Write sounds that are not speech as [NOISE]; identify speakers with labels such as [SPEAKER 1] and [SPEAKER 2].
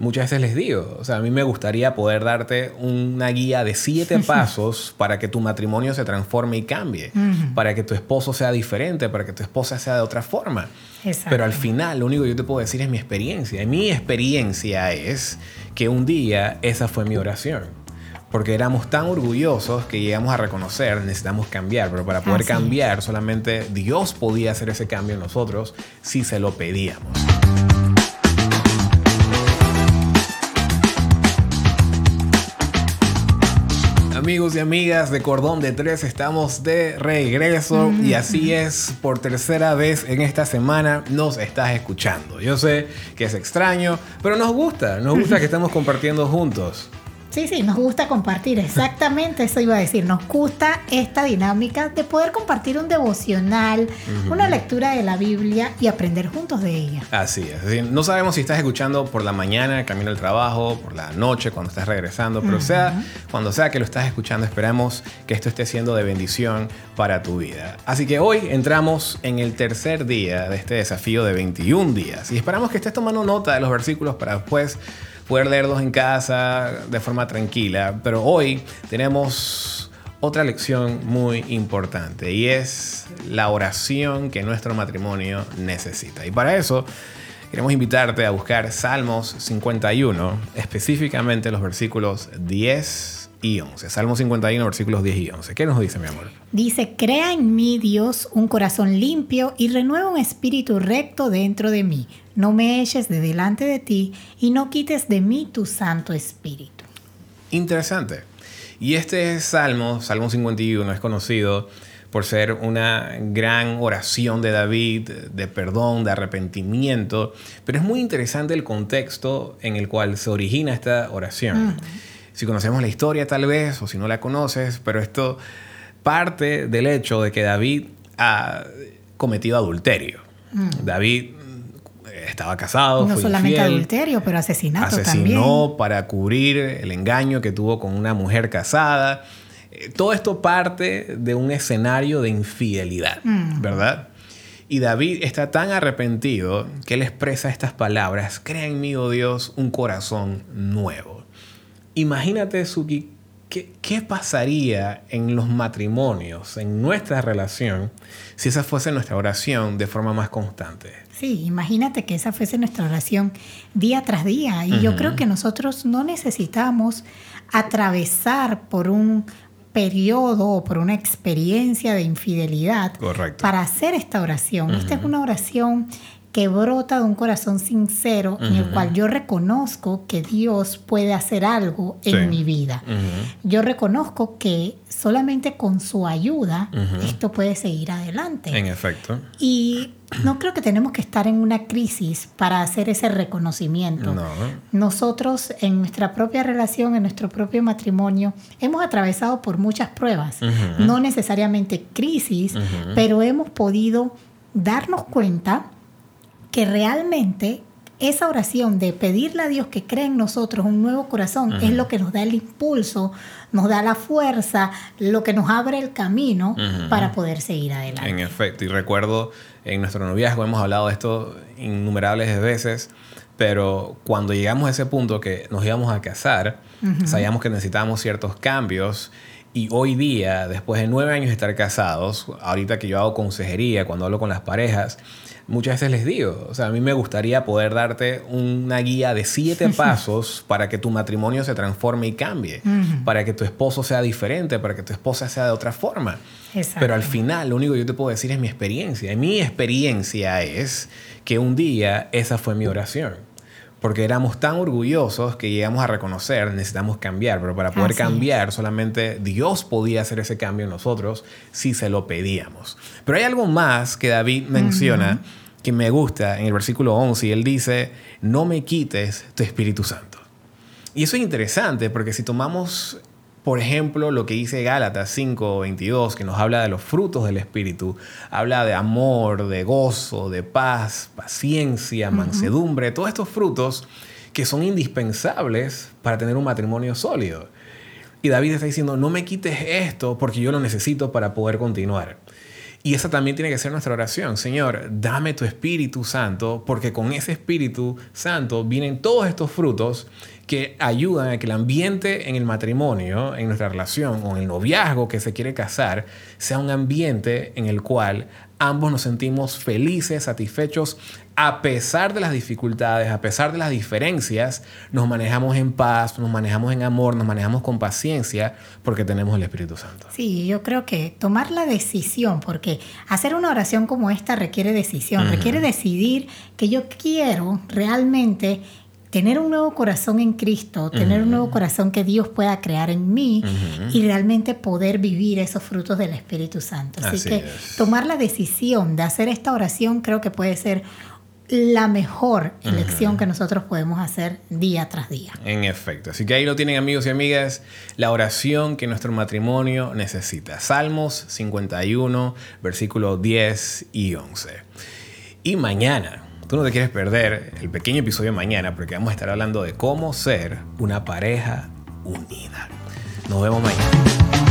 [SPEAKER 1] muchas veces les digo, o sea, a mí me gustaría poder darte una guía de siete [LAUGHS] pasos para que tu matrimonio se transforme y cambie, para que tu esposo sea diferente, para que tu esposa sea de otra forma. Pero al final, lo único que yo te puedo decir es mi experiencia. Y mi experiencia es que un día esa fue mi oración. Porque éramos tan orgullosos que llegamos a reconocer, necesitamos cambiar, pero para poder cambiar solamente Dios podía hacer ese cambio en nosotros si se lo pedíamos. Amigos y amigas de Cordón de Tres, estamos de regreso y así es, por tercera vez en esta semana nos estás escuchando. Yo sé que es extraño, pero nos gusta, nos gusta que estemos compartiendo juntos.
[SPEAKER 2] Sí, sí, nos gusta compartir, exactamente eso iba a decir. Nos gusta esta dinámica de poder compartir un devocional, una lectura de la Biblia y aprender juntos de ella.
[SPEAKER 1] Así es. no sabemos si estás escuchando por la mañana, camino al trabajo, por la noche, cuando estás regresando, pero sea cuando sea que lo estás escuchando, esperamos que esto esté siendo de bendición para tu vida. Así que hoy entramos en el tercer día de este desafío de 21 días y esperamos que estés tomando nota de los versículos para después poder leerlos en casa de forma tranquila. Pero hoy tenemos otra lección muy importante y es la oración que nuestro matrimonio necesita. Y para eso queremos invitarte a buscar Salmos 51, específicamente los versículos 10 y 11. Salmo 51, versículos 10 y 11. ¿Qué nos dice, mi amor?
[SPEAKER 2] Dice, crea en mí, Dios, un corazón limpio y renueva un espíritu recto dentro de mí. No me eches de delante de ti y no quites de mí tu santo espíritu.
[SPEAKER 1] Interesante. Y este Salmo, Salmo 51, es conocido por ser una gran oración de David, de perdón, de arrepentimiento, pero es muy interesante el contexto en el cual se origina esta oración si conocemos la historia tal vez, o si no la conoces, pero esto parte del hecho de que David ha cometido adulterio. Mm. David estaba casado.
[SPEAKER 2] No solamente adulterio, pero asesinato asesinó
[SPEAKER 1] para cubrir el engaño que tuvo con una mujer casada. Eh, todo esto parte de un escenario de infidelidad, mm. ¿verdad? Y David está tan arrepentido que él expresa estas palabras, crea en mí, oh Dios, un corazón nuevo. Imagínate, Suki, ¿qué, pasaría en los matrimonios, en nuestra relación, si esa fuese nuestra oración de forma más constante?
[SPEAKER 2] Sí, imagínate que esa fuese nuestra oración día tras día. Y yo creo que nosotros no necesitamos atravesar por un periodo o por una experiencia de infidelidad para hacer esta oración. Esta es una oración que brota de un corazón sincero en el cual yo reconozco que Dios puede hacer algo en mi vida. Yo reconozco que solamente con su ayuda esto puede seguir adelante.
[SPEAKER 1] En efecto.
[SPEAKER 2] Y no creo que tenemos que estar en una crisis para hacer ese reconocimiento. Nosotros en nuestra propia relación, en nuestro propio matrimonio, hemos atravesado por muchas pruebas, no necesariamente crisis, pero hemos podido darnos cuenta que realmente esa oración de pedirle a Dios que cree en nosotros un nuevo corazón es lo que nos da el impulso, nos da la fuerza, lo que nos abre el camino para poder seguir adelante.
[SPEAKER 1] En efecto, y recuerdo en nuestro noviazgo hemos hablado de esto innumerables veces, pero cuando llegamos a ese punto que nos íbamos a casar, sabíamos que necesitábamos ciertos cambios. Y hoy día, después de nueve años de estar casados, ahorita que yo hago consejería, cuando hablo con las parejas, muchas veces les digo, o sea, a mí me gustaría poder darte una guía de siete [LAUGHS] pasos para que tu matrimonio se transforme y cambie, para que tu esposo sea diferente, para que tu esposa sea de otra forma. Pero al final, lo único que yo te puedo decir es mi experiencia. Y mi experiencia es que un día esa fue mi oración porque éramos tan orgullosos que llegamos a reconocer, necesitamos cambiar, pero para poder cambiar solamente Dios podía hacer ese cambio en nosotros si se lo pedíamos. Pero hay algo más que David menciona que me gusta en el versículo 11 y él dice, no me quites tu Espíritu Santo. Y eso es interesante porque si tomamos por ejemplo, lo que dice Gálatas 5:22, que nos habla de los frutos del Espíritu, habla de amor, de gozo, de paz, paciencia, mansedumbre, todos estos frutos que son indispensables para tener un matrimonio sólido. Y David está diciendo, no me quites esto porque yo lo necesito para poder continuar. Y esa también tiene que ser nuestra oración. Señor, dame tu Espíritu Santo, porque con ese Espíritu Santo vienen todos estos frutos que ayudan a que el ambiente en el matrimonio, en nuestra relación o en el noviazgo que se quiere casar, sea un ambiente en el cual ambos nos sentimos felices, satisfechos, a pesar de las dificultades, a pesar de las diferencias, nos manejamos en paz, nos manejamos en amor, nos manejamos con paciencia, porque tenemos el Espíritu Santo.
[SPEAKER 2] Sí, yo creo que tomar la decisión, porque hacer una oración como esta requiere decisión, requiere decidir que yo quiero realmente tener un nuevo corazón en Cristo, tener un nuevo corazón que Dios pueda crear en mí y realmente poder vivir esos frutos del Espíritu Santo. Así, que tomar la decisión de hacer esta oración creo que puede ser la mejor elección que nosotros podemos hacer día tras día.
[SPEAKER 1] En efecto. Así que ahí lo tienen amigos y amigas, la oración que nuestro matrimonio necesita. Salmos 51, versículos 10 y 11. Y mañana Tú no te quieres perder el pequeño episodio de mañana porque vamos a estar hablando de cómo ser una pareja unida. Nos vemos mañana.